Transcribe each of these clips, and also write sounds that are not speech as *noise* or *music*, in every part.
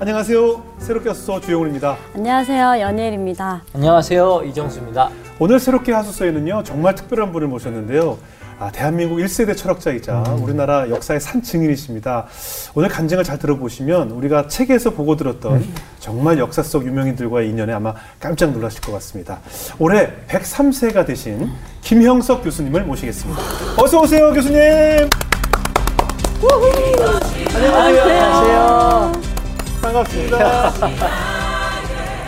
안녕하세요. 새롭게 하소서 주영훈입니다. 안녕하세요. 연예일입니다. 안녕하세요. 이정수입니다. 오늘 새롭게 하소서에는요, 정말 특별한 분을 모셨는데요. 아, 대한민국 1세대 철학자이자 우리나라 역사의 산 증인이십니다. 오늘 간증을 잘 들어보시면 우리가 책에서 보고 들었던 정말 역사 속 유명인들과의 인연에 아마 깜짝 놀라실 것 같습니다. 올해 103세가 되신 김형석 교수님을 모시겠습니다. 어서 오세요, 교수님. 안녕하세요. 반갑습니다.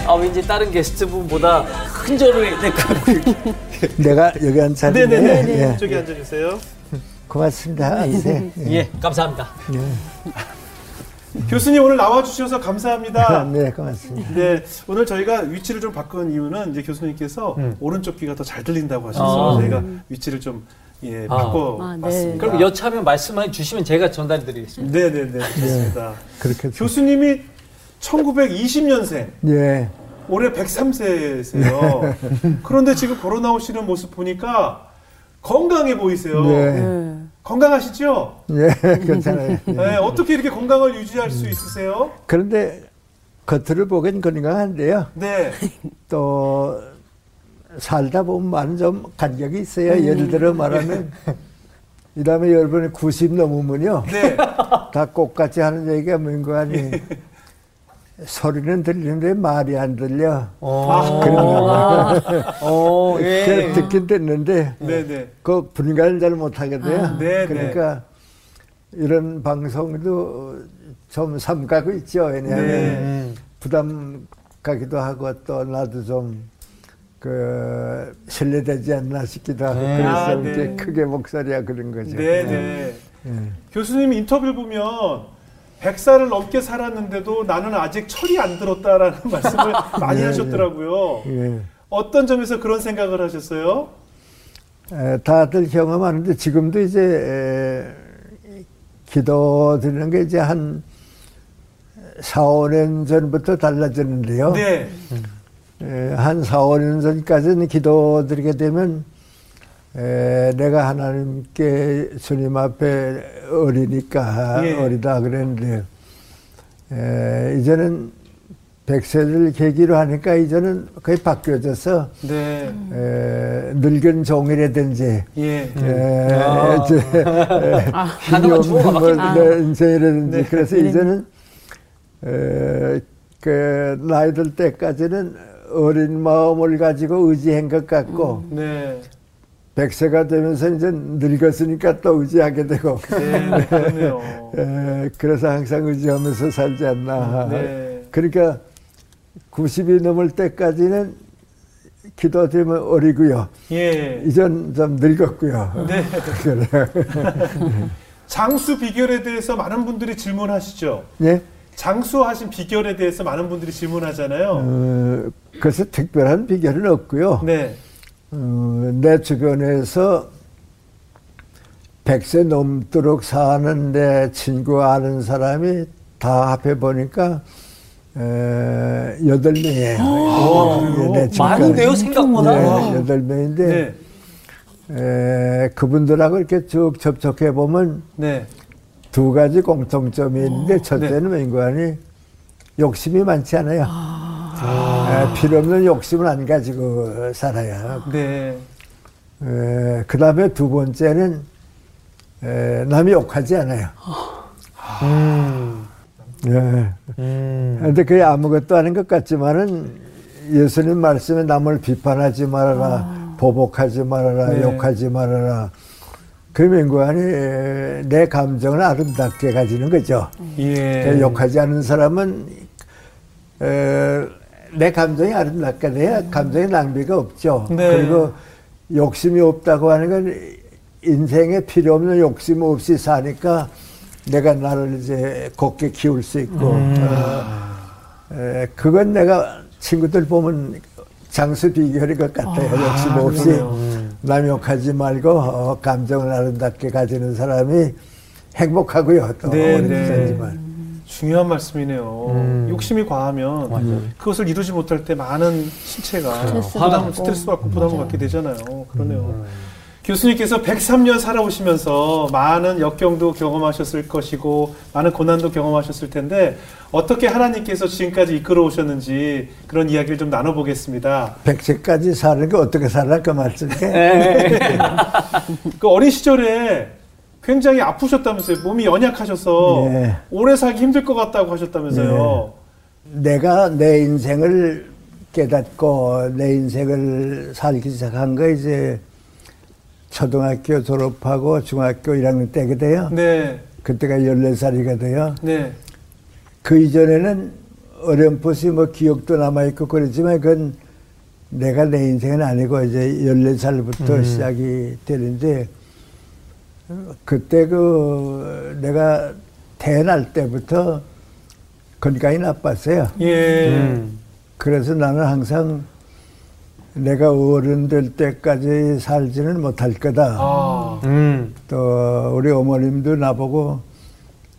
아 왠지 다른 게스트분보다 큰 절을 내고 내가 여기 앉았는데 네네네. 예. 이쪽에 앉아주세요. 고맙습니다. 앉으세요. 예. 예, 감사합니다. 교수님 오늘 나와주셔서 감사합니다. 네, 고맙습니다. 네, 오늘 저희가 위치를 좀 바꾼 이유는 이제 교수님께서 오른쪽 귀가 더 잘 들린다고 하셔서 아. 저희가 위치를 좀 예, 아. 바꿔봤습니다. 그럼 여차하면 말씀해 주시면 제가 전달해 드리겠습니다. 네, 네, 네, 좋습니다. 그렇게 교수님이 1920년생, 예. 올해 103세세요. *laughs* 그런데 지금 걸어 나오시는 모습 보니까 건강해 보이세요. 네. 건강하시죠? 예, *laughs* 괜찮아요. 예. 네, 어떻게 이렇게 건강을 유지할 수 있으세요? 그런데 겉으로 보기엔 건강한데요. 네, *laughs* 또 살다 보면 많은 좀 간격이 있어요. 예를 들어 말하면 이 다음에 여러분이 90 넘으면요. 네, 다 똑같이 하는 얘기가 뭔거 아니 소리는 들리는데 말이 안 들려. 어, 어, 예. 그래, 듣긴 듣는데 네, 네. 그 분간을 잘 못하거든요. 아. 네, 그러니까 이런 방송도 좀 삼가고 있죠. 왜냐하면 네. 부담 가기도 하고 또 나도 좀 그 신뢰되지 않나 싶기도 하고 네. 그래서 아, 네. 크게 목소리가 그런 거죠. 네, 네. 예. 교수님 인터뷰를 보면 100살을 넘게 살았는데도 나는 아직 철이 안 들었다라는 *laughs* 말씀을 많이 네, 하셨더라고요. 예. 어떤 점에서 그런 생각을 하셨어요? 에, 다들 경험하는데 지금도 이제 에, 기도 드리는 게 이제 한 4, 5년 전부터 달라졌는데요. 네. 에, 한 4, 5년 전까지는 기도 드리게 되면 에, 내가 하나님께 주님 앞에 어리니까 예. 어리다 그랬는데 에, 이제는 100세를 계기로 하니까 이제는 거의 바뀌어져서 네. 에, 늙은 종이라든지 예. 에, 아. 이제 에, 힘이 단어가 주어가 없는 뭐. 네, 인생이라든지 네. 그래서 이제는 에, 그 나이 들 때까지는 어린 마음을 가지고 의지한 것 같고 네. 백세가 되면서 이제 늙었으니까 또 의지하게 되고 네, 그러네요. *laughs* 에, 그래서 항상 의지하면서 살지 않나 네. 그러니까 90이 넘을 때까지는 기도드리면 어리고요 예. 이젠 좀 늙었고요 네. *laughs* *laughs* 장수 비결에 대해서 많은 분들이 질문하시죠. 예? 장수하신 비결에 대해서 많은 분들이 질문하잖아요. 어, 그래서 특별한 비결은 없고요. 네. 어, 내 주변에서 100세 넘도록 사는 내 친구 아는 사람이 다 합해 보니까 에, 여덟 명이에요. 내 주변에. 많은데요, 생각보다? 네, 여덟 명인데 네. 에, 그분들하고 이렇게 쭉 접촉해 보면 네. 두 가지 공통점이 있는데 첫째는 웬거아니 욕심이 많지 않아요. 에, 필요 없는 욕심을 안 가지고 살아요. 네. 그 다음에 두 번째는 에, 남이 욕하지 않아요. 음. 예. 음. 근데 그게 아무것도 아닌 것 같지만은 예수님 말씀에 남을 비판하지 말아라, 보복하지 말아라, 네. 욕하지 말아라. 그러면 그아니 내 감정을 아름답게 가지는 거죠. 예. 그 욕하지 않는 사람은 에, 내 감정이 아름답게 돼야 감정의 낭비가 없죠. 네. 그리고 욕심이 없다고 하는 건 인생에 필요 없는 욕심 없이 사니까 내가 나를 이제 곱게 키울 수 있고 어, 에, 그건 내가 친구들 보면 장수 비결인 것 같아요. 욕심 없이 그러네요. 남 욕하지 말고 어, 감정을 아름답게 가지는 사람이 행복하고요. 또 네, 어렵지만 중요한 말씀이네요. 음. 욕심이 과하면 맞아요. 그것을 이루지 못할 때 많은 신체가 스트레스 부담, 받고. 스트레스 받고 부담을 갖게 되잖아요. 그러네요. 교수님께서 103년 살아오시면서 많은 역경도 경험하셨을 것이고 많은 고난도 경험하셨을 텐데 어떻게 하나님께서 지금까지 이끌어 오셨는지 그런 이야기를 좀 나눠보겠습니다. 백세까지 사는 게 어떻게 살아 그 말씀에 *laughs* 그 어린 시절에 굉장히 아프셨다면서요. 몸이 연약하셔서 예. 오래 살기 힘들 것 같다고 하셨다면서요. 내가 내 인생을 깨닫고 내 인생을 살기 시작한 거 이제 초등학교 졸업하고 중학교 1학년 때거든요. 네, 그때가 14살이거든요. 네, 그 이전에는 어렴풋이 뭐 기억도 남아있고 그러지만 그건 내가 내 인생은 아니고 이제 14살부터 시작이 되는데 그때 그 내가 태어날 때부터 건강이 나빴어요. 예, 음. 그래서 나는 항상 내가 어른 될 때까지 살지는 못할 거다. 아, 음. 또 우리 어머님도 나보고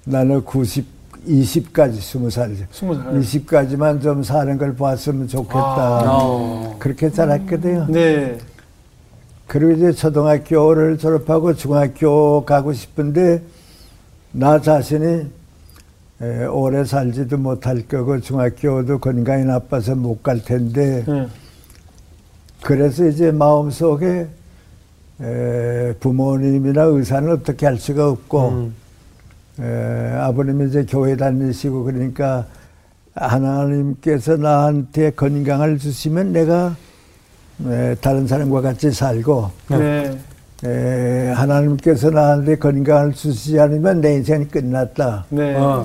나는 90, 20까지 20살, 스무 살. 20까지만 좀 사는 걸 봤으면 좋겠다. 아. 어. 그렇게 살았거든요. 네, 그리고 이제 초등학교를 졸업하고 중학교 가고 싶은데 나 자신이 에, 오래 살지도 못할 거고 중학교도 건강이 나빠서 못 갈 텐데 네. 그래서 이제 마음속에 에, 부모님이나 의사는 어떻게 할 수가 없고 음. 에, 아버님이 이제 교회 다니시고 그러니까 하나님께서 나한테 건강을 주시면 내가 에, 다른 사람과 같이 살고 네. 에, 하나님께서 나한테 건강을 주시지 않으면 내 인생이 끝났다. 네. 어.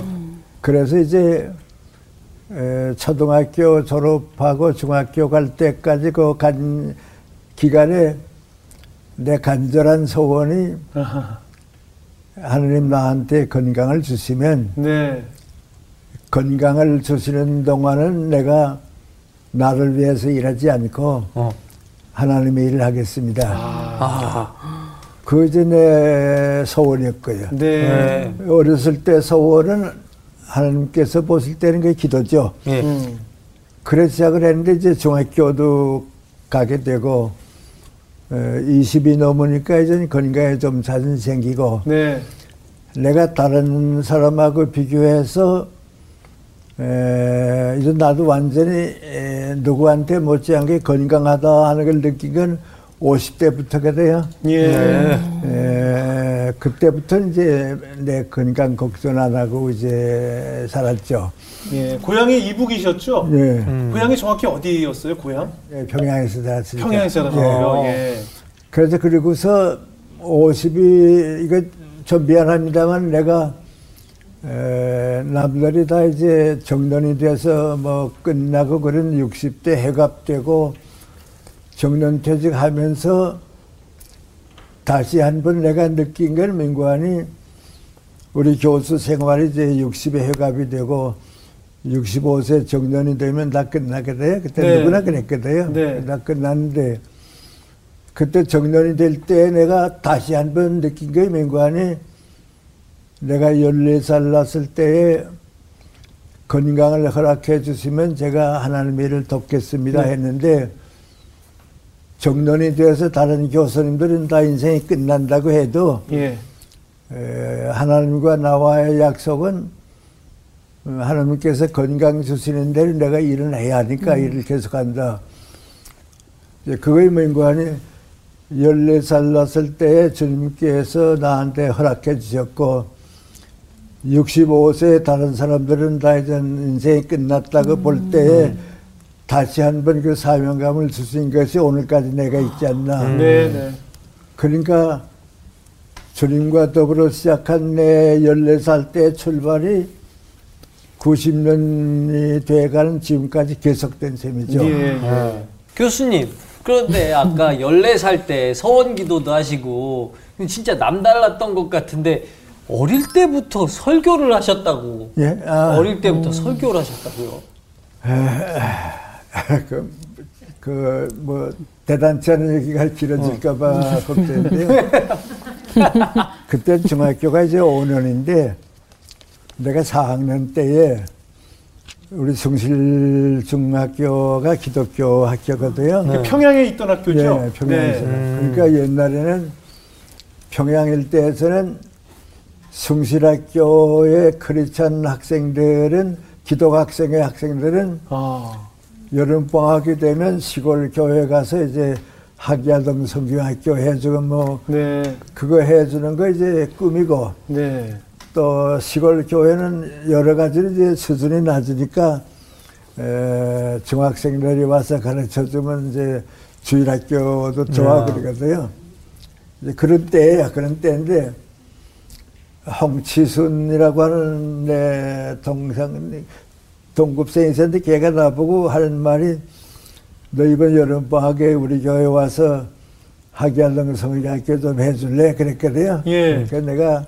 그래서 이제 에, 초등학교 졸업하고 중학교 갈 때까지 그 간 기간에 내 간절한 소원이 아하. 하나님 나한테 건강을 주시면 네. 건강을 주시는 동안은 내가 나를 위해서 일하지 않고 어. 하나님의 일을 하겠습니다. 아. 그 이제 내 소원이었고요. 네. 네. 어렸을 때 소원은 하나님께서 보실 때는 그 기도죠. 예. 음. 그래 시작을 했는데 이제 중학교도 가게 되고 어, 20이 넘으니까 이제 건강에 좀 자신 생기고 네. 내가 다른 사람하고 비교해서 에, 이제 나도 완전히 에, 누구한테 못지않게 건강하다 하는 걸 느낀 건 50대부터거든요. 예. 네. 에, 그때부터 이제 내 건강 걱정 안 하고 이제 살았죠. 예. 고향이 이북이셨죠? 예. 음. 고향이 정확히 어디였어요? 고향? 예, 평양에서 살았으니까. 평양에서 살았어요. 예. 그래서 그리고서 50이 이거 좀 미안합니다만 내가 에, 남들이 다 이제 정년이 돼서 뭐 끝나고 그런 60대 해갑되고 정년 퇴직하면서 다시 한 번 내가 느낀 건 민관이 우리 교수 생활이 이제 60에 해갑이 되고 65세 정년이 되면 다 끝나거든요. 그때 네. 누구나 그랬거든요. 네. 다 끝났는데 그때 정년이 될 때 내가 다시 한 번 느낀 게 민관이 내가 14살 났을 때에 건강을 허락해 주시면 제가 하나님의 일을 돕겠습니다 네. 했는데 정년이 돼서 다른 교수님들은 다 인생이 끝난다고 해도 예. 에, 하나님과 나와의 약속은 어, 하나님께서 건강 주시는 대로 내가 일을 해야 하니까 일을 계속한다. 이제 그거의 men관이 14살 났을 때에 주님께서 나한테 허락해 주셨고 65세 다른 사람들은 다 이제 인생이 끝났다고 볼 때에 다시 한번 그 사명감을 주신 것이 오늘까지 내가 있지 않나. 네, 네. 그러니까 주님과 더불어 시작한 내 14살 때 출발이 90년이 돼가는 지금까지 계속된 셈이죠. 예. 예. 교수님, 그런데 아까 14살 때 서원 기도도 하시고 진짜 남달랐던 것 같은데 어릴 때부터 설교를 하셨다고. 예? 아, 어릴 때부터 설교를 하셨다고요. 그, 그, 뭐, 대단치 않은 얘기가 길어질까봐 걱정인데요. *laughs* 그때 중학교가 이제 5년인데, 내가 4학년 때에 우리 성실 중학교가 기독교 학교거든요. 그 평양에 있던 학교죠? 예, 평양에서. 네. 그러니까 옛날에는 평양 일대에서는 숭실학교의 크리스천 학생들은 기독 학생의 학생들은 아, 여름 방학이 되면 시골 교회 가서 이제 학야동 성경학교 해주고 뭐 네, 그거 해주는 거 이제 꿈이고 네, 또 시골 교회는 여러 가지로 이제 수준이 낮으니까 에, 중학생들이 와서 가르쳐 주면 이제 주일학교도 좋아 네. 그러거든요. 이제 그런 때야 그런 때인데 홍치순이라고 하는 내 동생 동급생이 있었는데 걔가 나보고 하는 말이 너 이번 여름방학에 우리 교회 와서 학야동 성의학교 좀 해줄래 그랬거든요. 예. 그래서 내가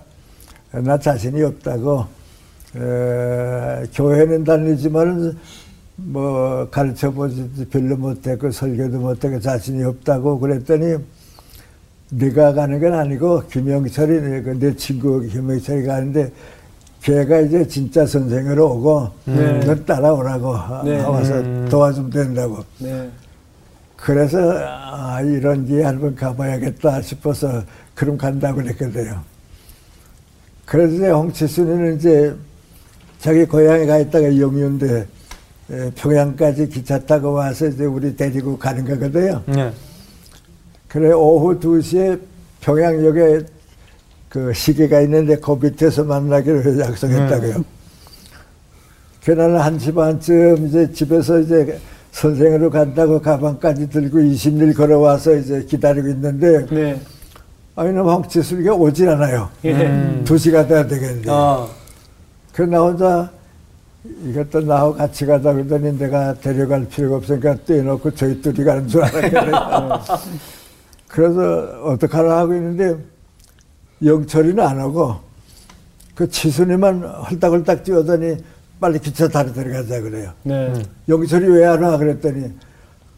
나 자신이 없다고 에, 교회는 다니지만 뭐 가르쳐 보지 별로 못했고 설교도 못하고 자신이 없다고 그랬더니 네가 가는 건 아니고 김영철이 내- 그내 친구 김영철이 가는데 걔가 이제 진짜 선생으로 오고 네. 너 따라오라고 하- 네. 와서 음. 도와주면 된다고 네. 그래서 아, 이런 게 한번 가봐야겠다 싶어서 그럼 간다고 그랬거든요. 그래서 이제 홍치순이는 이제 자기 고향에 가 있다가 영유인데 에, 평양까지 기차 타고 와서 이제 우리 데리고 가는 거거든요. 네. 그래 오후 2시에 평양역에 그 시계가 있는데 그 밑에서 만나기로 약속했다고요. 그날 1시 반쯤 이제 집에서 이제 선생으로 간다고 가방까지 들고 20일 걸어와서 이제 기다리고 있는데 네. 아니 너 황치술이가 오질 않아요. 예. 음. 두 시간 돼야 되겠는데. 어. 그래 나 혼자 이것도 나하고 같이 가자 그러더니 내가 데려갈 필요가 없으니까 떼놓고 저희 둘이 가는 줄 알았거든요. *laughs* *laughs* 그래서 어떡하나 하고 있는데 영철이는 안 오고 그 치순이만 헐딱헐딱 뛰어더니 빨리 기차 타러 들어가자 그래요. 네. 영철이 왜 안 와? 그랬더니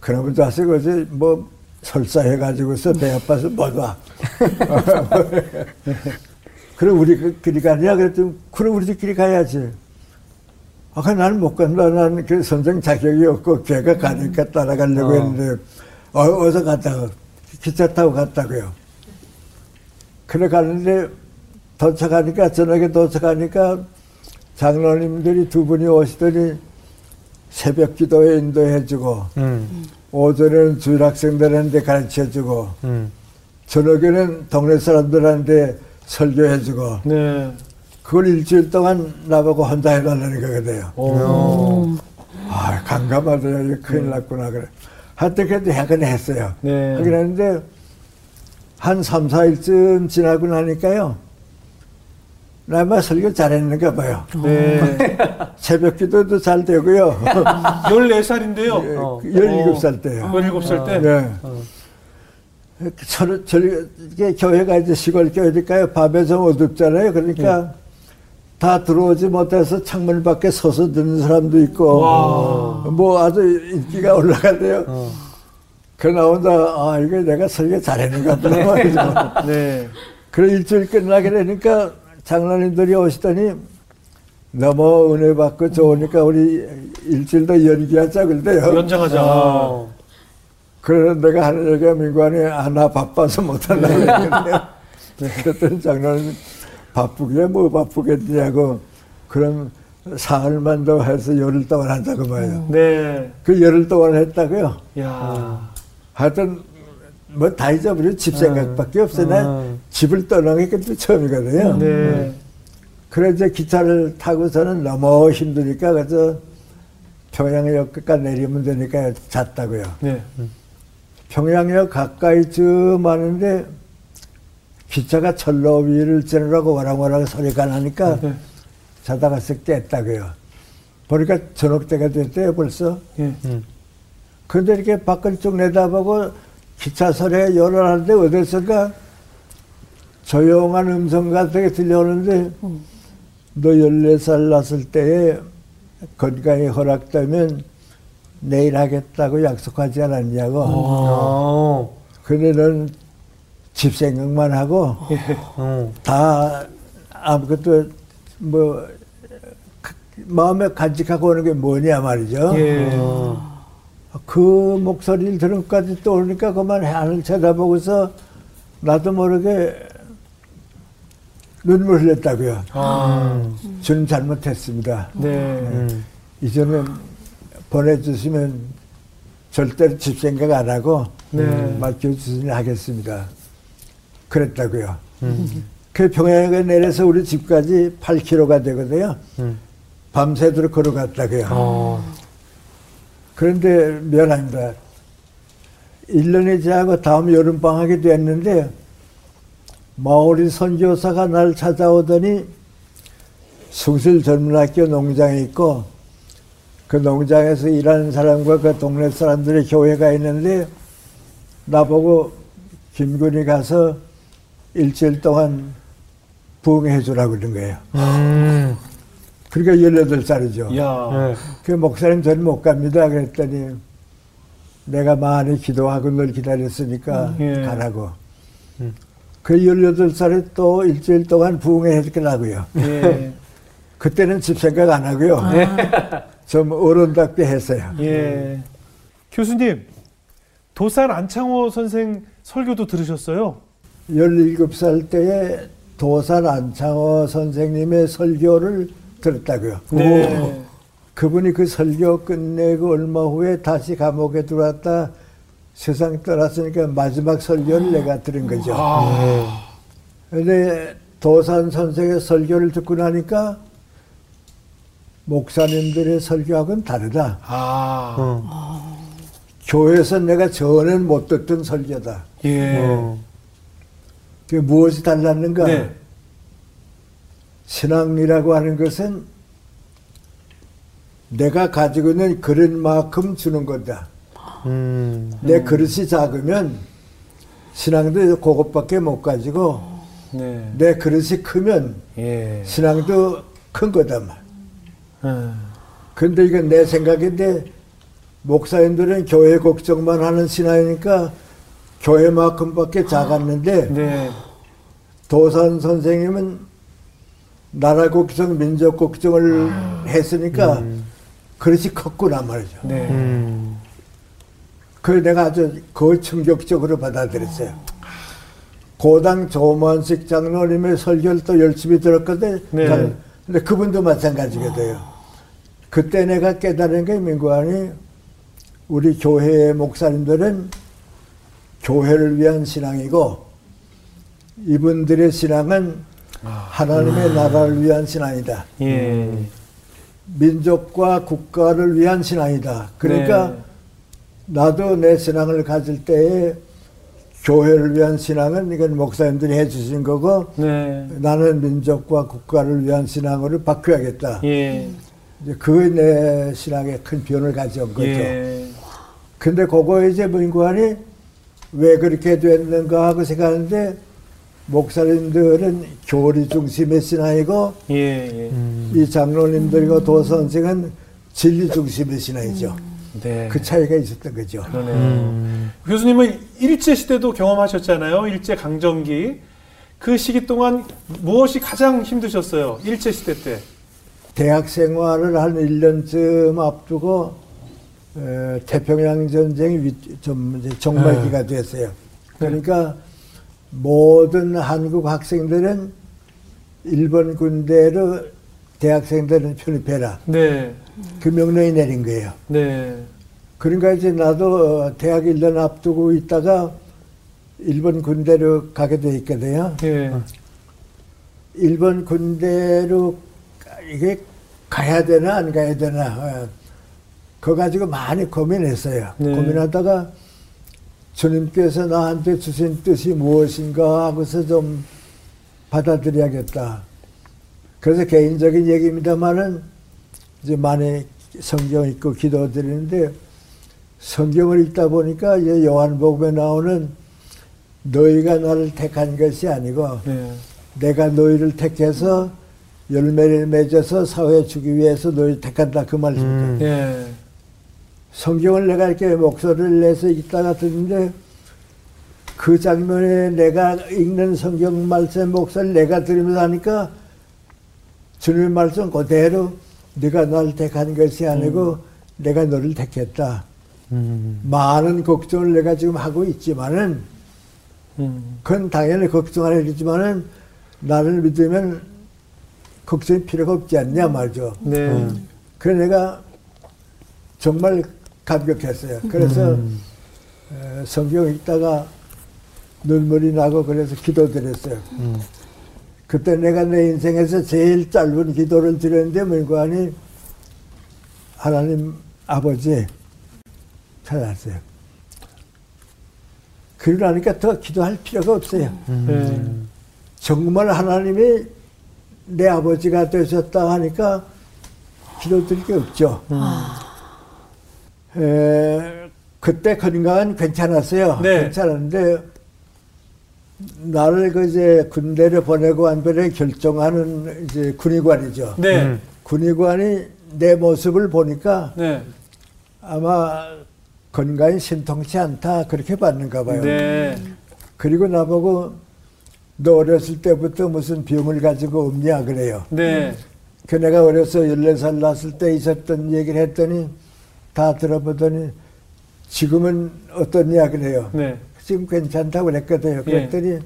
그놈의 자식 어제 뭐 설사해가지고서 배 아파서 못 와. *laughs* 그럼 우리 그 길이 가냐? 그랬더니 그럼 우리들끼리 가야지. 아, 그 나는 못 간다. 나는 그 선생 자격이 없고 걔가 가니까 따라가려고 어. 했는데 어, 어서 갔다고 기차 타고 갔다고요. 그래 가는데 도착하니까 저녁에 도착하니까 장로님들이 두 분이 오시더니 새벽 기도에 인도해주고 음. 오전에는 주일 학생들한테 가르쳐주고 음. 저녁에는 동네 사람들한테 설교해주고 네. 그걸 일주일 동안 나보고 혼자 해달라는 거거든요. 오. 아, 강감하더라. 이거 큰일 났구나. 그래. 하여튼 하긴 했어요. 네. 하긴 했는데, 한 3, 4일쯤 지나고 나니까요. 나마 설교 잘했는가 봐요. 네. *laughs* 새벽 기도도 잘 되고요. *laughs* 14살인데요. 어. 17살 때요. 17살 때. 네. 어. 저, 저, 이게 교회가 이제 시골 교회니까요. 밤에 좀 어둡잖아요. 그러니까 다 들어오지 못해서 창문 밖에 서서 듣는 사람도 있고, 와. 뭐 아주 인기가 올라가대요. 어. 그러나 혼자, 아, 이거 내가 설교 잘했는가 보다. 말이죠. 네. 그래 일주일 끝나게 되니까 장로님들이 오시더니 너무 은혜 받고 좋으니까 우리 일주일 더 연기하자 그러대요. 연장하자. 어. 그래서 내가 하는 얘기가 민관이 아, 나 바빠서 못한다고 했는데요. *laughs* 그랬더니 장로님 바쁘게 뭐 바쁘겠냐고 그럼 사흘만 더 해서 열흘 동안 한다고 봐요. 네. 그 열흘 동안 했다고요. 야. 하여튼 뭐 다 잊어버려 집 생각밖에 없어. 나 음. 집을 떠나는 게 그때 처음이거든요. 네. 그래 이제 기차를 타고서는 너무 힘드니까 그래서 평양역 끝까지 내리면 되니까 잤다고요. 네. 평양역 가까이 쯤 하는데 기차가 철로 위를 지나라고 와랑와랑 소리가 나니까 네. 자다가 쓱 깼다고요. 보니까 저녁 때가 됐대요 벌써. 예. 음. 근데 이렇게 밖을 쭉 내다보고 기차 소리가 열어하는데 어디선가 조용한 음성 같은 게 들려오는데 너 14살 났을 때에 건강이 허락되면 내일 하겠다고 약속하지 않았냐고. 어. 근데 넌 집 생각만 하고 어. 다 아무것도 뭐 그- 마음에 간직하고 오는 게 뭐냐 말이죠. 예. 어. 그 목소리를 들은까지 떠오르니까 그만 하늘 쳐다보고서 나도 모르게 눈물 흘렸다고요. 아, 저는 잘못했습니다. 네. 음. 이제는 보내주시면 절대로 집 생각 안 하고 네. 맡겨주시면 하겠습니다. 그랬다고요. 그 평양에 내려서 우리 집까지 8km가 되거든요. 음. 밤새도록 걸어갔다고요. 어. 그런데 미안합니다. 1년이 지나고 다음 여름방학이 됐는데 마을이 선교사가 날 찾아오더니 숭실 젊은 학교 농장에 있고 그 농장에서 일하는 사람과 그 동네 사람들의 교회가 있는데 나보고 김군이 가서 일주일 동안 부흥해 주라고 그런 거예요. 음. 그러니까 18살이죠. 야. 네. 그 목사님 저는 못 갑니다. 그랬더니 내가 많이 기도하고 널 기다렸으니까 예. 가라고. 음. 그 18살에 또 일주일 동안 부흥회 했더라고요. 예. *laughs* 그때는 집 생각 안 하고요. 좀 어른답게 했어요. 예. 교수님, 도산 안창호 선생 설교도 들으셨어요? 17살 때에 도산 안창호 선생님의 설교를 들었다고요. 네. 그분이 그 설교 끝내고 얼마 후에 다시 감옥에 들어왔다 세상 떠났으니까 마지막 설교를 내가 들은 거죠. 아. 근데 도산 선생의 설교를 듣고 나니까 목사님들의 설교하고는 다르다. 아. 어. 교회에서 내가 전혀 못 듣던 설교다. 예. 어. 그 무엇이 달랐는가? 네. 신앙이라고 하는 것은 내가 가지고 있는 그릇만큼 주는 거다. 음. 내 그릇이 작으면 신앙도 그것밖에 못 가지고 네. 내 그릇이 크면 예. 신앙도 큰 거다 말. 음. 근데 이건 내 생각인데 목사님들은 교회 걱정만 하는 신앙이니까 교회만큼밖에 작았는데 네. 도산 선생님은 나라 걱정, 민족 걱정을 했으니까 그릇이 컸구나 말이죠. 네. 음. 그걸 내가 아주 그 충격적으로 받아들였어요. 고당 조만식 장로님의 설교를 또 열심히 들었거든. 네. 요 근데 그분도 마찬가지거든요. 그때 내가 깨달은 게 민구안이 우리 교회의 목사님들은 교회를 위한 신앙이고 이분들의 신앙은 하나님의 나라를 위한 신앙이다. 예. 민족과 국가를 위한 신앙이다. 그러니까 네. 나도 내 신앙을 가질 때에 교회를 위한 신앙은 이건 목사님들이 해주신 거고 네. 나는 민족과 국가를 위한 신앙으로 바뀌어야겠다. 예. 이제 그게 내 신앙에 큰 변을 가져온 거죠. 예. 근데 그거 이제 민구안이 왜 그렇게 됐는가 하고 생각하는데 목사님들은 교리 중심의 신앙이고 예. 예. 이 장로님들과 도 선생은 진리 중심의 신앙이죠. 네. 그 차이가 있었던 거죠. 음. 교수님은 일제 시대도 경험하셨잖아요. 일제 강점기. 그 시기 동안 무엇이 가장 힘드셨어요? 일제 시대 때. 대학 생활을 한 1년쯤 앞두고 에, 태평양 전쟁이 위- 좀 이제 종말기가 됐어요. 그러니까 모든 한국 학생들은 일본 군대로 대학생들은 편입해라. 네. 그 명령이 내린 거예요. 네. 그러니까 이제 나도 어, 대학 1년 앞두고 있다가 일본 군대로 가게 돼 있거든요. 예. 일본 군대로 가- 이게 가야 되나 안 가야 되나 어, 그거 가지고 많이 고민했어요. 네. 고민하다가 주님께서 나한테 주신 뜻이 무엇인가 하고서 좀 받아들여야겠다. 그래서 개인적인 얘기입니다만은 이제 많이 성경 읽고 기도 드리는데 성경을 읽다 보니까 이제 요한복음에 나오는 너희가 나를 택한 것이 아니고 네. 내가 너희를 택해서 열매를 맺어서 사회에 주기 위해서 너희를 택한다 그 말입니다. 음. 예. 성경을 내가 이렇게 목소리를 내서 읽다가 듣는데 그 장면에 내가 읽는 성경 말씀 목소리를 내가 들으면서 하니까 주님의 말씀 그대로 네가 나를 택한 것이 아니고 내가 너를 택했다. 음. 많은 걱정을 내가 지금 하고 있지만은 음. 그건 당연히 걱정할 일이지만은 나를 믿으면 걱정이 필요가 없지 않냐 말이죠. 네. 그래 내가 정말 감격했어요. 그래서 에, 성경 읽다가 눈물이 나고 그래서 기도드렸어요. 그때 내가 내 인생에서 제일 짧은 기도를 드렸는데 하니 하나님 아버지 찾았어요. 그러고 나니까 더 기도할 필요가 없어요. 네. 정말 하나님이 내 아버지가 되셨다 하니까 기도 드릴 게 없죠. 에, 그때 건강은 괜찮았어요. 네. 괜찮았는데 나를 그 이제 군대를 보내고 안 보내 결정하는 이제 군의관이죠. 네. 군의관이 내 모습을 보니까 네. 아마 건강이 신통치 않다 그렇게 봤는가 봐요. 네. 그리고 나보고 너 어렸을 때부터 무슨 병을 가지고 없냐 그래요. 네. 그 내가 어려서 14살 났을 때 있었던 얘기를 했더니 다 들어보더니 지금은 어떻냐 그래요. 네. 지금 괜찮다고 그랬거든요. 그랬더니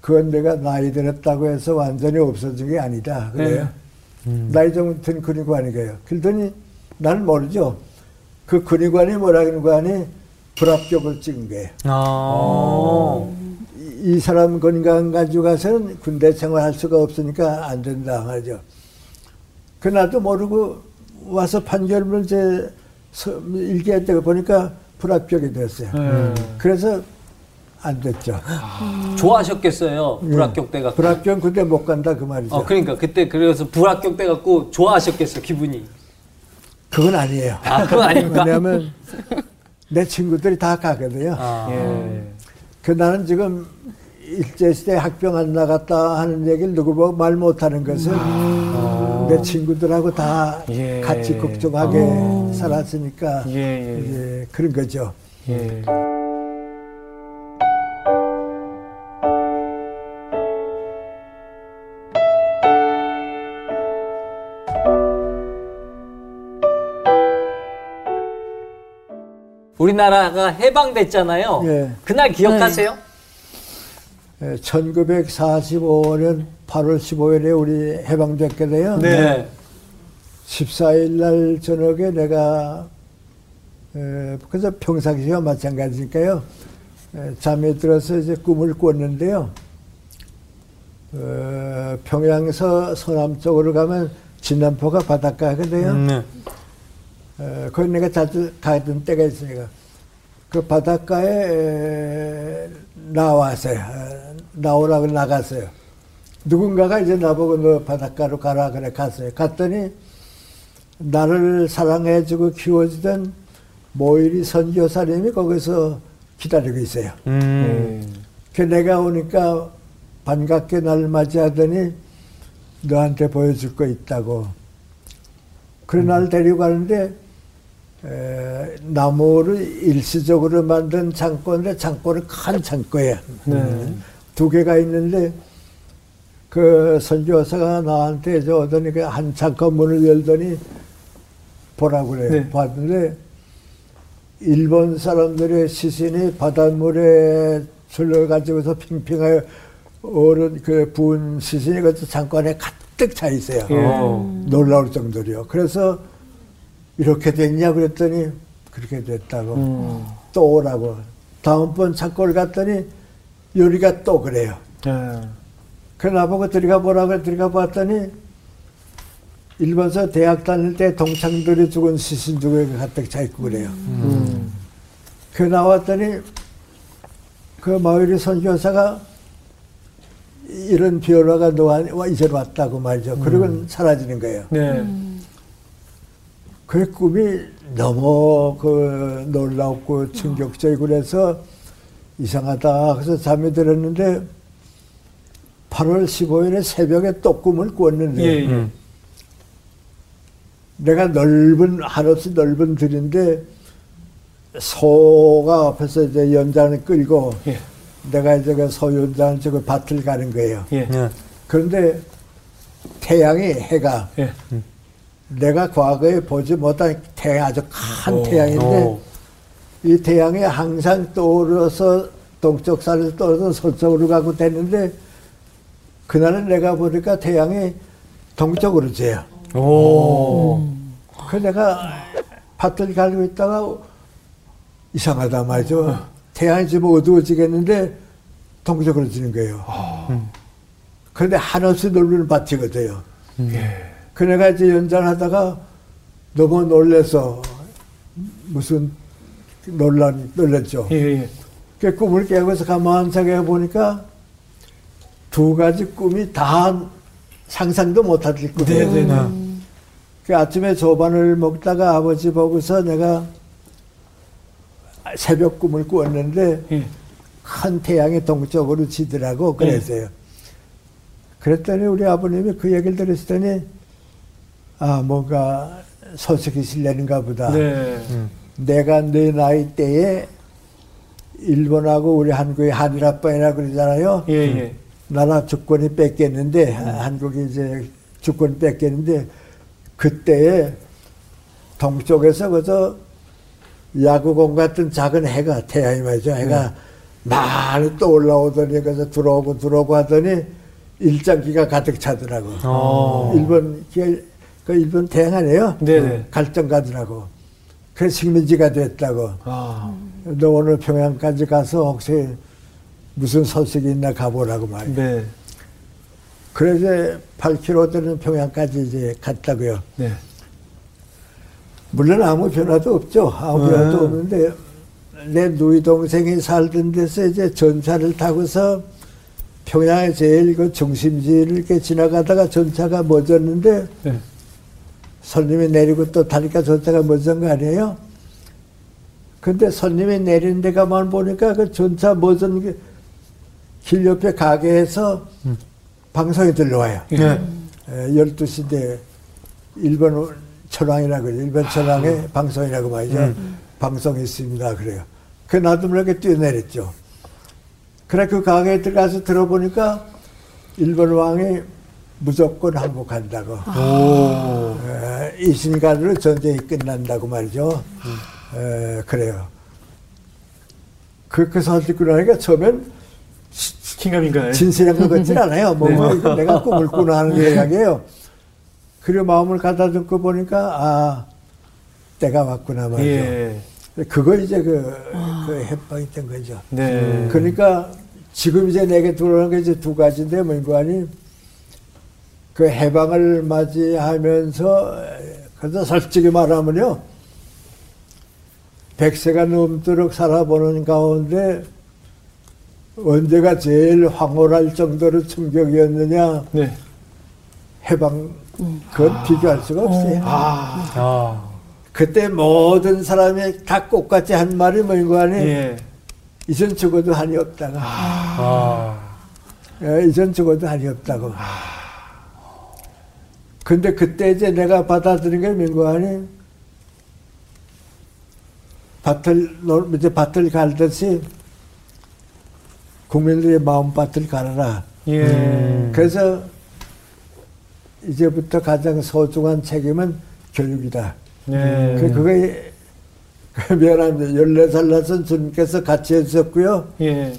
그건 내가 나이 들었다고 해서 완전히 없어진 게 아니다. 그래요. 나이 좀 든 근위관이에요. 그러더니 나는 모르죠. 그 근위관이 뭐라 그러는 거 아니 불합격을 찍은 거예요. 아. 이, 이 사람 건강 가지고 가서는 군대 생활할 수가 없으니까 안 된다 말이죠. 그 나도 모르고 와서 판결문을 제 서- 일기했다가 보니까 불합격이 됐어요. 네. 그래서 안 됐죠. 좋아하셨겠어요. 예. 불합격 돼 갖고. 불합격 군대 못 간다 그 말이죠. 어, 그러니까 그때 그래서 불합격 돼 갖고 좋아하셨겠어, 기분이. 그건 아니에요. 아, 그건 아닙니까? *laughs* 왜냐하면 내 친구들이 다 가거든요. 아. 예. 그 나는 지금 일제시대 학병 안 나갔다 하는 얘기를 누구 보고 말 못하는 것은 내 친구들하고 다 예. 같이 걱정하게 살았으니까 예, 예. 이제 그런 거죠. 예. 우리나라가 해방됐잖아요. 예. 그날 기억하세요? 1945년 8월 15일에 우리 해방됐게 돼요. 네. 14일 날 저녁에 내가 에, 그래서 평상시와 마찬가지니까요. 에, 잠에 들어서 이제 꿈을 꿨는데요. 어, 평양에서 서남쪽으로 가면 진남포가 바닷가거든요. 네. 어, 거기 내가 자주 가던 때가 있으니까 그 바닷가에 에, 나왔어요. 어, 나오라고 나갔어요. 누군가가 이제 나보고 너 바닷가로 가라 그래 갔어요. 갔더니 나를 사랑해주고 키워주던 모일이 선교사님이 거기서 기다리고 있어요. 음. 그 내가 오니까 반갑게 나를 맞이하더니 너한테 보여줄 거 있다고. 그래 나를 데리고 가는데 에, 나무를 일시적으로 만든 창고인데 창고는 큰 창고예요. 네. 두 개가 있는데 그 선교사가 나한테 저 오더니 그한 창고 문을 열더니 보라고 그래요. 네. 봤는데 일본 사람들의 시신이 바닷물에 들러가지고서 핑핑하게 오른 그 부은 시신이 그 창고 안에 가득 차 있어요. 예. 어. 놀라울 정도로요. 그래서 이렇게 됐냐 그랬더니 그렇게 됐다고 음. 또 오라고 다음번 창고를 갔더니 요리가 또 그래요. 예. 그 나보고 들어가 보라고 들어가 봤더니 일본서 대학 다닐 때 동창들이 죽은 시신 두개 가득 차 있고 그래요. 음. 그 나왔더니 그 마을의 선교사가 이런 변화가 너한 와 이제 왔다고 말이죠. 그러고 사라지는 거예요. 네. 그 꿈이 너무 그 놀랍고 충격적이고 그래서 이상하다. 그래서 잠이 들었는데 8월 15일에 새벽에 또 꿈을 꿨는데 예, 예. 음. 내가 넓은 한없이 넓은 들인데 소가 앞에서 이제 연장을 끌고 예. 내가 이제 그 소 연장을 저거 밭을 가는 거예요. 예. 네. 그런데 태양이 해가 예. 내가 과거에 보지 못한 태양 아주 큰 오. 태양인데 어. 이 태양이 항상 떠오르서 동쪽 산에서 떠오르서 서쪽으로 가고 됐는데 그날은 내가 보니까 태양이 동쪽으로 져요. 오. 그 내가 밭을 갈고 있다가 이상하다 말이죠. 태양이 지금 어두워지겠는데 동쪽으로 지는 거예요. 그런데 한없이 넓은 밭이거든요. 예. 그 내가 이제 연장하다가 너무 놀래서 무슨 놀란, 놀랐죠. 예, 예. 그 꿈을 깨고서 가만히 생각해 보니까 두 가지 꿈이 다 상상도 못할 꿈이에요. 네, 네, 네. 그 아침에 조반을 먹다가 아버지 보고서 내가 새벽 꿈을 꾸었는데 예. 큰 태양이 동쪽으로 지더라고 그랬어요. 그랬더니 우리 아버님이 그 얘기를 들으시더니 아 뭔가 소식이 실려는가 보다. 네. 내가 내 나이 때에 일본하고 우리 한국의 한일 합방이라 그러잖아요. 예, 예. 나라 주권이 뺏겼는데 한국이 이제 주권 뺏겼는데 그때에 동쪽에서 그저 야구공 같은 작은 해가 태양이 말이죠. 해가 많이 또 올라오더니 그래서 들어오고 들어오고 하더니 일장기가 가득 차더라고. 어. 일본 길, 그 일본 태양 아니에요? 네네. 갈등 가더라고. 그래서 식민지가 됐다고. 아. 너 오늘 평양까지 가서 혹시 무슨 소식이 있나 가보라고 말이야. 네. 그래서 8km 되는 평양까지 이제 갔다고요. 네. 물론 아무 변화도 없죠. 아무 네. 변화도 없는데 내 누이 동생이 살던 데서 이제 전차를 타고서 평양의 제일 그 중심지를 이렇게 지나가다가 전차가 멎었는데 네. 손님이 내리고 또 타니까 전차가 멎은 거 아니에요? 근데 손님이 내리는 데가만 보니까 그 전차 멎은 게 길 옆에 가게에서 방송이 들려와요. 예. 에, 12시인데 일본 천왕이라고. 일본 천왕의 방송이라고 말이죠. 방송이 있습니다. 그래요. 그 나도 모르게 뛰어내렸죠. 그래 그 가게에 들어가서 들어보니까 일본 왕이 무조건 항복한다고. 오. 에, 이순간으로 전쟁이 끝난다고 말이죠. 에, 그래요. 그, 그 사실 듣고 나니까 처음엔 스킹감인가요? 진실한 것 같진 *laughs* 않아요. 뭐, 뭐 이거 내가 꿈을 꾸나 하는 이야기예요. 그리고 마음을 가다듬고 보니까 아 때가 왔구나 말이죠. 예. 그거 이제 그, 그 해방이 된 거죠. 네. 그러니까 지금 이제 내게 들어오는 게 이제 두 가지인데 뭔가니 그 해방을 맞이하면서 그래서 솔직히 말하면요. 백세가 넘도록 살아보는 가운데 언제가 제일 황홀할 정도로 충격이었느냐 네. 해방 그건 비교할 수가 없어요. 아. 아. 그때 모든 사람이 다 똑같이 한 말이 뭔가 하니 예. 이전 죽어도 한이 없다가 아. 예, 이전 죽어도 한이 없다고. 근데 그때 이제 내가 받아들인 게 민구하니 밭을 놀- 이제 밭을 갈듯이 국민들의 마음밭을 갈아라. 예. 그래서 이제부터 가장 소중한 책임은 교육이다. 네. 그 그게 그 미안한데 14살 나선 주님께서 같이 해주셨고요. 예.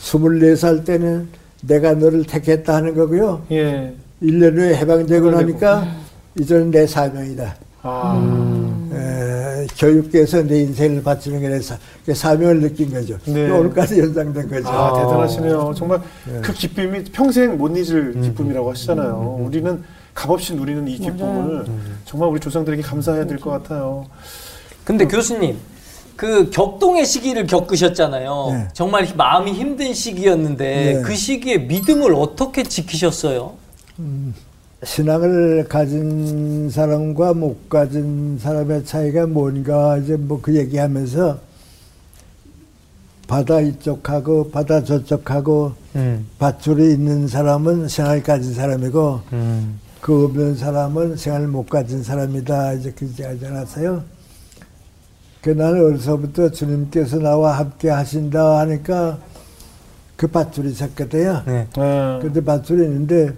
24살 때는 내가 너를 택했다 하는 거고요. 예. 1년 후에 해방되고. 나니까 이제는 내 사명이다. 아. 에, 교육계에서 내 인생을 바치는 게내 사, 그 사명을 느낀 거죠. 네. 오늘까지 연장된 거죠. 아, 대단하시네요. 정말 네. 그 기쁨이 평생 못 잊을 음. 기쁨이라고 하시잖아요. 우리는 값없이 누리는 이 기쁨을 정말 우리 조상들에게 감사해야 될 것 같아요. 근데 교수님, 그 격동의 시기를 겪으셨잖아요. 네. 정말 마음이 힘든 시기였는데 네. 그 시기에 믿음을 어떻게 지키셨어요? 신앙을 가진 사람과 못 가진 사람의 차이가 뭔가 이제 뭐 그 얘기하면서 바다 이쪽하고 바다 저쪽하고 음. 밧줄이 있는 사람은 생활 가진 사람이고 음. 그 없는 사람은 생활 못 가진 사람이다 이제 그렇게 하지 않았어요. 그 나는 어려서부터 주님께서 나와 함께 하신다 하니까 그 밧줄이 섰거든요. 네. 아, 근데 밧줄이 있는데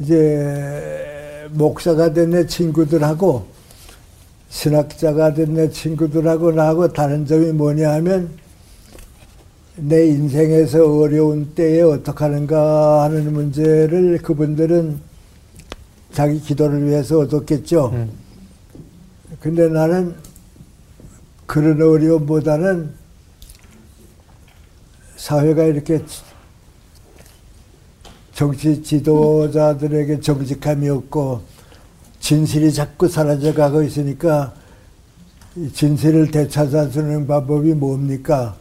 이제 목사가 된 내 친구들하고 신학자가 된 내 친구들하고 나하고 다른 점이 뭐냐 하면 내 인생에서 어려운 때에 어떻게 하는가 하는 문제를 그분들은 자기 기도를 위해서 얻었겠죠. 음. 근데 나는 그런 어려움보다는 사회가 이렇게 정치 지도자들에게 정직함이 없고 진실이 자꾸 사라져가고 있으니까 이 진실을 되찾아주는 방법이 뭡니까?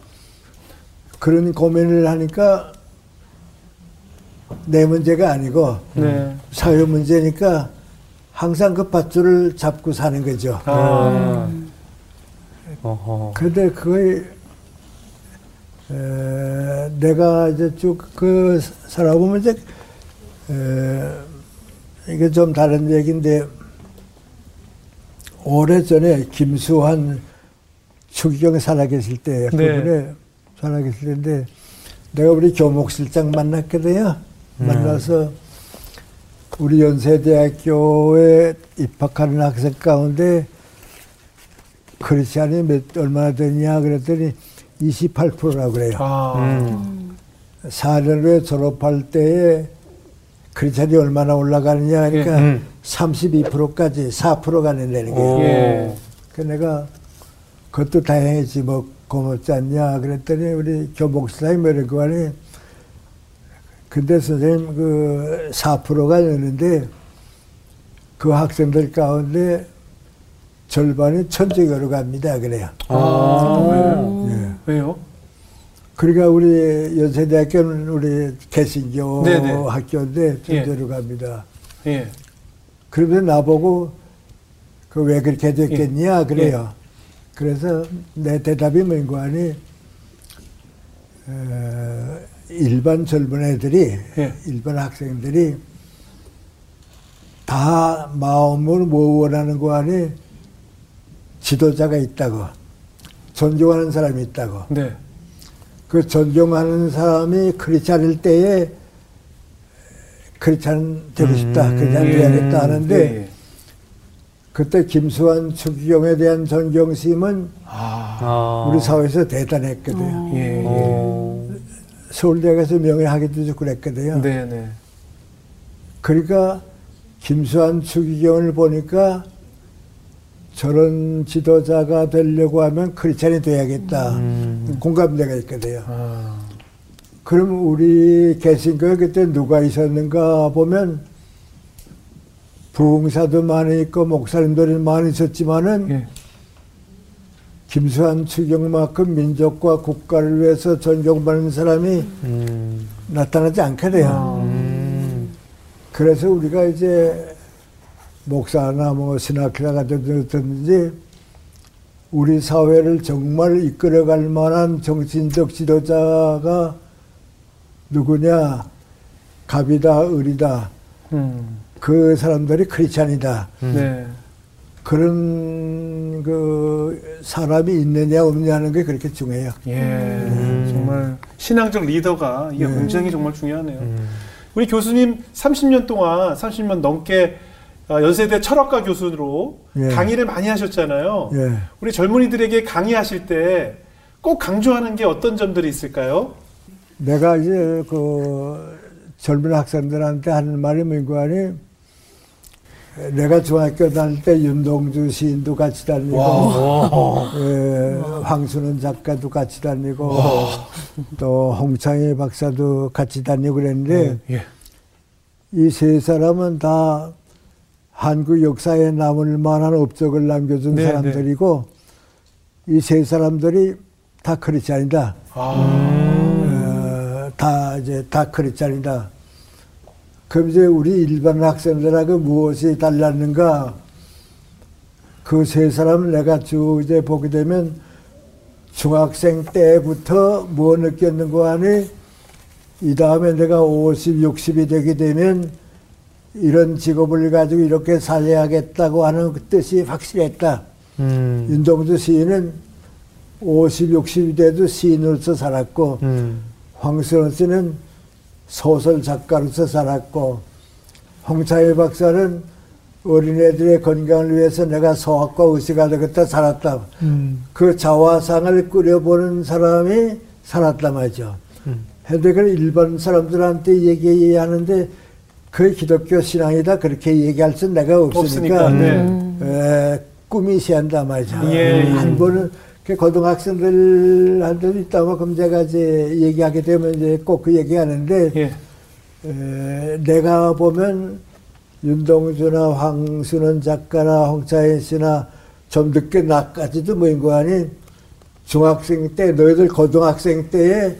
그런 고민을 하니까 내 문제가 아니고 네. 사회 문제니까 항상 그 밧줄을 잡고 사는 거죠. 아, 어허. 근데 그거에 에, 내가 이제 쭉 그 살아보면 이제 에, 이게 좀 다른 얘기인데 오래전에 김수환 추기경 살아계실 때 네. 그분에 살아계실 때인데 내가 우리 교목실장 만났거든요. 만나서 우리 연세대학교에 입학하는 학생 가운데 크리스찬이 몇 얼마나 되냐 그랬더니 28%라고 그래요. 아, 음. 4년 후에 졸업할 때에 크리스찬이 얼마나 올라가느냐 하니까 예, 음. 32%까지 4%가 된다는 오. 거예요. 예. 그 내가 그것도 다행이지 뭐 고맙지 않냐 그랬더니 우리 교목사님 뭐 이런 거 하니 근데 선생님 그 4%가 되는데 그 학생들 가운데 절반이 천주교로 갑니다 그래요. 아. 예. 왜요? 그러니까 우리 연세대학교는 우리 개신교 네네. 학교인데 예. 천주교로 갑니다. 예. 그러면 나보고 그 왜 그렇게 됐겠냐 예. 그래요. 그래서 내 대답이 뭔가 하니 어, 일반 젊은 애들이 예. 일반 학생들이 다 마음으로 뭐 원하는 거 아니 지도자가 있다고 존경하는 사람이 있다고 네. 그 존경하는 사람이 크리스찬일 때에 크리스찬 되고 싶다 음. 크리스찬 예. 돼야겠다 하는데 예. 그때 김수환 추기경에 대한 존경심은 아, 아. 우리 사회에서 대단했거든요. 예. 예. 어. 서울대학에서 명예학위도 주고 그랬거든요. 네, 네. 그러니까 김수환 추기경을 보니까 저런 지도자가 되려고 하면 크리스찬이 돼야겠다. 음. 공감대가 있거든요. 아, 그럼 우리 개신교에 그때 누가 있었는가 보면 부흥사도 많이 있고 목사님들이 많이 있었지만은 예. 김수환 추경만큼 민족과 국가를 위해서 존경받는 사람이 음. 나타나지 않게 돼요. 음. 그래서 우리가 이제 목사나 뭐 신학회가 되든지 우리 사회를 정말 이끌어갈 만한 정신적 지도자가 누구냐? 갑이다, 을이다. 음. 그 사람들이 크리스찬이다. 네. 그런 그 사람이 있느냐 없느냐 하는 게 그렇게 중요해요. 예. 정말 신앙적 리더가 이게 네. 굉장히 정말 중요하네요. 음. 우리 교수님 30년 동안 30년 넘게 어, 연세대 철학과 교수로 예. 강의를 많이 하셨잖아요. 예. 우리 젊은이들에게 강의하실 때 꼭 강조하는 게 어떤 점들이 있을까요? 내가 이제 그 젊은 학생들한테 하는 말이 뭔가 하니 내가 중학교 다닐 때 윤동주 시인도 같이 다니고 예, 황순원 작가도 같이 다니고 또 홍창희 박사도 같이 다니고 그랬는데 예. 이세 사람은 다 한국 역사에 남을 만한 업적을 남겨준 네, 사람들이고 이세 사람들이 다 크리스찬이다. 아, 어, 다 이제 다 크리스찬이다. 그럼 이제 우리 일반 학생들하고 무엇이 달랐는가? 그 세 사람을 내가 쭉 이제 보게 되면 중학생 때부터 뭐 느꼈는가 하니 이 다음에 내가 50, 60이 되게 되면 이런 직업을 가지고 이렇게 살아야겠다고 하는 그 뜻이 확실했다. 음. 윤동주 시인은 50, 60이 돼도 시인으로서 살았고 음. 황선호 씨는 소설 작가로서 살았고 홍차희 박사는 어린애들의 건강을 위해서 내가 소아과 의사가 되겠다 살았다. 그 자화상을 끓여보는 사람이 살았단 말이죠. 근데 그 일반 사람들한테 얘기하는데 그 기독교 신앙이다 그렇게 얘기할 수 내가 없으니까, 없으니까, 네. 에, 꿈이 시한다 말이죠. 예, 예. 한 번은 그 고등학생들한테도 있다고 그럼 제가 이제 얘기하게 되면 이제 꼭 그 얘기하는데 예. 에, 내가 보면 윤동주나 황순원 작가나 홍차인 씨나 좀 늦게 나까지도 뭐인 거 아니 중학생 때 너희들 고등학생 때에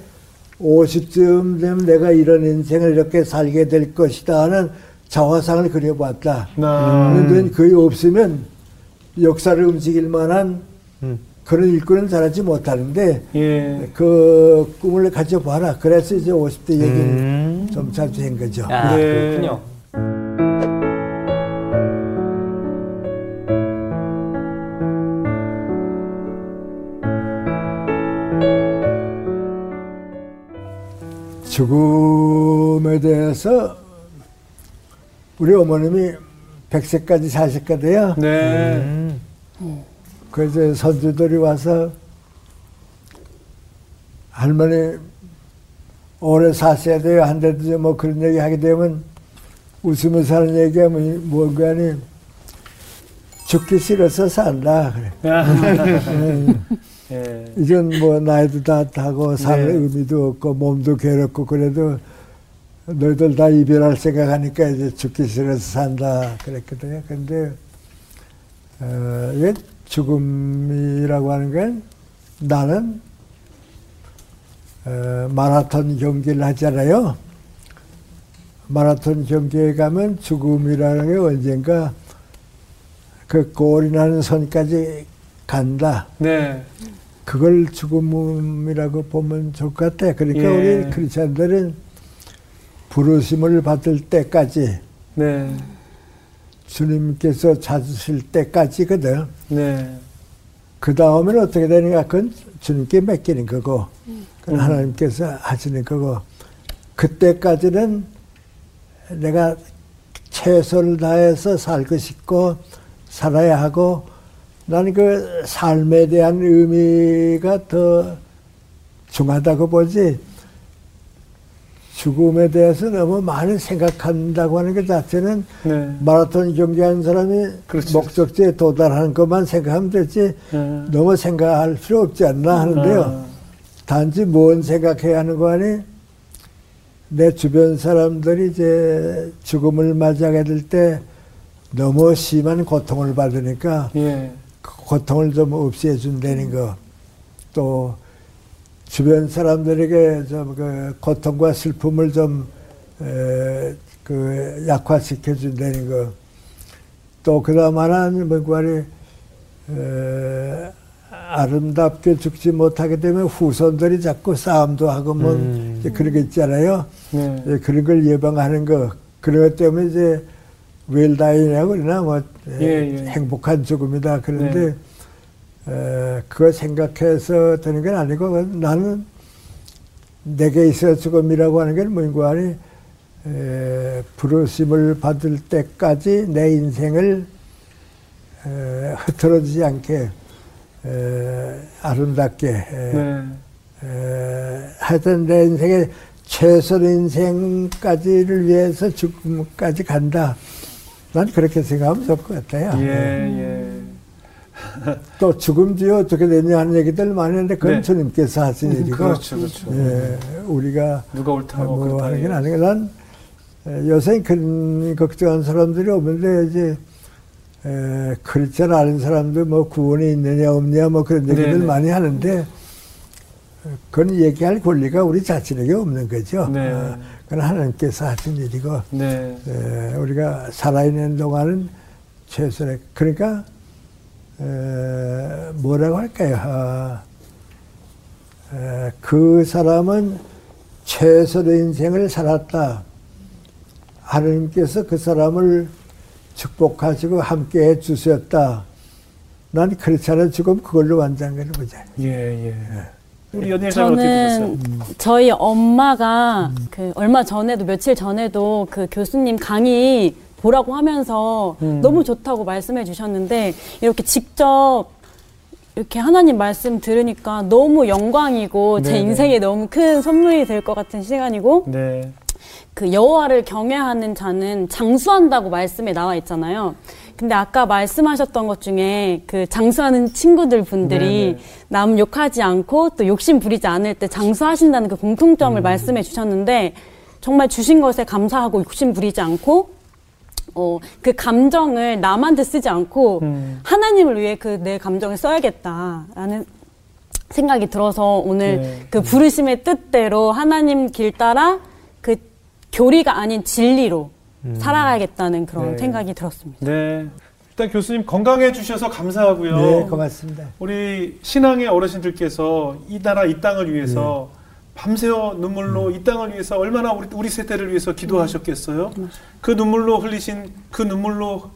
50쯤 되면 내가 이런 인생을 이렇게 살게 될 것이다 하는 자화상을 그려봤다. 나. 그런데 거의 없으면 역사를 움직일 만한 음. 그런 일꾼은 잘하지 못하는데 예. 그 꿈을 가져봐라. 그래서 이제 50대 얘기를 음. 좀 자주 한 거죠. 아, 네. 그렇군요. 죽음에 대해서 우리 어머님이 100세까지 사셨거든요. 네. 음. 그래서 선주들이 와서 할머니 오래 사셔야 돼요. 한데도 뭐 그런 얘기 하게 되면 웃으면서 하는 얘기하면 뭔가 아니 죽기 싫어서 산다. 그래. *laughs* 예. 이젠 뭐 나이도 다 타고 살 네. 의미도 없고 몸도 괴롭고 그래도 너희들 다 이별할 생각하니까 이제 죽기 싫어서 산다 그랬거든요. 근데 어, 왜 죽음이라고 하는 건 나는 어, 마라톤 경기를 하잖아요. 마라톤 경기에 가면 죽음이라는 게 언젠가 그 골이 나는 선까지 간다. 네. 그걸 죽음이라고 보면 좋을 것 같아. 그러니까 예. 우리 크리스천들은 부르심을 받을 때까지 네. 주님께서 찾으실 때까지거든. 네. 그 다음에는 어떻게 되는가? 그건 주님께 맡기는 거고, 그건 하나님께서 하시는 거고, 그때까지는 내가 최선을 다해서 살고 싶고, 살아야 하고, 나는 그 삶에 대한 의미가 더 중하다고 보지, 죽음에 대해서 너무 많이 생각한다고 하는 것 자체는 네. 마라톤 경기하는 사람이 그렇죠. 목적지에 도달하는 것만 생각하면 되지 네. 너무 생각할 필요 없지 않나 하는데요. 아, 단지 뭔 생각해야 하는 거 아니? 내 주변 사람들이 이제 죽음을 맞이하게 될 때 너무 심한 고통을 받으니까 예. 그 고통을 좀 없애 준다는 거. 또 주변 사람들에게 좀 그 고통과 슬픔을 좀, 에, 그 약화시켜 준다는 거. 또 그다음 하나는 뭐가리 에, 아름답게 죽지 못하게 되면 후손들이 자꾸 싸움도 하고 뭐 음. 이제 그런 게 있잖아요. 네. 예, 그런 걸 예방하는 거. 그런 것 때문에 이제 웰다인이라고 그러나 뭐 에, 예, 예. 행복한 죽음이다. 그런데 네. 에, 그거 생각해서 되는 건 아니고 나는 내게 있어 죽음이라고 하는 건 뭔고 아니 에, 부르심을 받을 때까지 내 인생을 에, 흐트러지지 않게 에, 아름답게 에, 네. 에, 하여튼 내 인생의 최선 인생까지를 위해서 죽음까지 간다. 난 그렇게 생각하면 좋을 것 같아요. 예, 예. *laughs* 또 죽음 뒤에 어떻게 되냐 하는 얘기들 많이 했는데 그건 네. 주님께서 하신 일이고 그렇죠, 그렇죠. 예, 우리가 누가 옳다고 뭐. 하는 건 예. 아니고 난 에, 요새 그런 걱정하는 사람들이 없는데 이제 에, 그렇지 않은 사람들 뭐 구원이 있느냐 없느냐 뭐 그런 얘기들 네네. 많이 하는데 그건 얘기할 권리가 우리 자신에게 없는 거죠. 네. 어, 그건 하나님께서 하신 일이고 네. 에, 우리가 살아있는 동안은 최선의 그러니까 에, 뭐라고 할까요? 아, 에, 그 사람은 최선의 인생을 살았다. 하나님께서 그 사람을 축복하시고 함께 해 주셨다. 난 그렇지 않아 지금 그걸로 완장하는 보자. 예, 예. 우리 어떻게 저는? 저희 엄마가 그 얼마 전에도 며칠 전에도 그 교수님 강의 보라고 하면서 음. 너무 좋다고 말씀해 주셨는데 이렇게 직접 이렇게 하나님 말씀 들으니까 너무 영광이고 제 네네. 인생에 너무 큰 선물이 될 것 같은 시간이고 네. 그 여호와를 경외하는 자는 장수한다고 말씀에 나와 있잖아요. 근데 아까 말씀하셨던 것 중에 그 장수하는 친구들 분들이 네네. 남 욕하지 않고 또 욕심 부리지 않을 때 장수하신다는 그 음. 공통점을 말씀해 주셨는데 정말 주신 것에 감사하고 욕심 부리지 않고 어, 그 감정을 남한테 쓰지 않고 음. 하나님을 위해 그 내 감정을 써야겠다라는 생각이 들어서 오늘 네. 그 부르심의 뜻대로 하나님 길 따라 그 교리가 아닌 진리로 살아가야겠다는 그런 음. 네. 생각이 들었습니다. 네. 일단 교수님 건강해 주셔서 감사하고요. 네, 고맙습니다. 우리 신앙의 어르신들께서 이 나라 이 땅을 위해서 밤새워 눈물로 이 땅을 위해서 얼마나 우리, 우리 세대를 위해서 기도하셨겠어요? 그 눈물로 흘리신 그 눈물로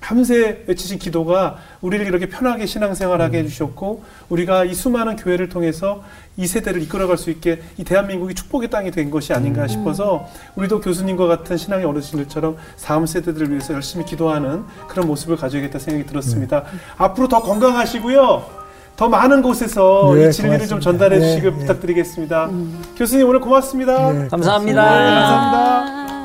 밤새 외치신 기도가 우리를 이렇게 편하게 신앙생활하게 해주셨고 우리가 이 수많은 교회를 통해서 이 세대를 이끌어갈 수 있게 이 대한민국이 축복의 땅이 된 것이 아닌가 싶어서 우리도 교수님과 같은 신앙의 어르신들처럼 다음 세대들을 위해서 열심히 기도하는 그런 모습을 가져야겠다 생각이 들었습니다. 앞으로 더 건강하시고요. 더 많은 곳에서 네, 이 진리를 좀 고맙습니다. 전달해 네, 주시길 네. 부탁드리겠습니다. 교수님 오늘 고맙습니다. 네, 감사합니다. 네, 감사합니다.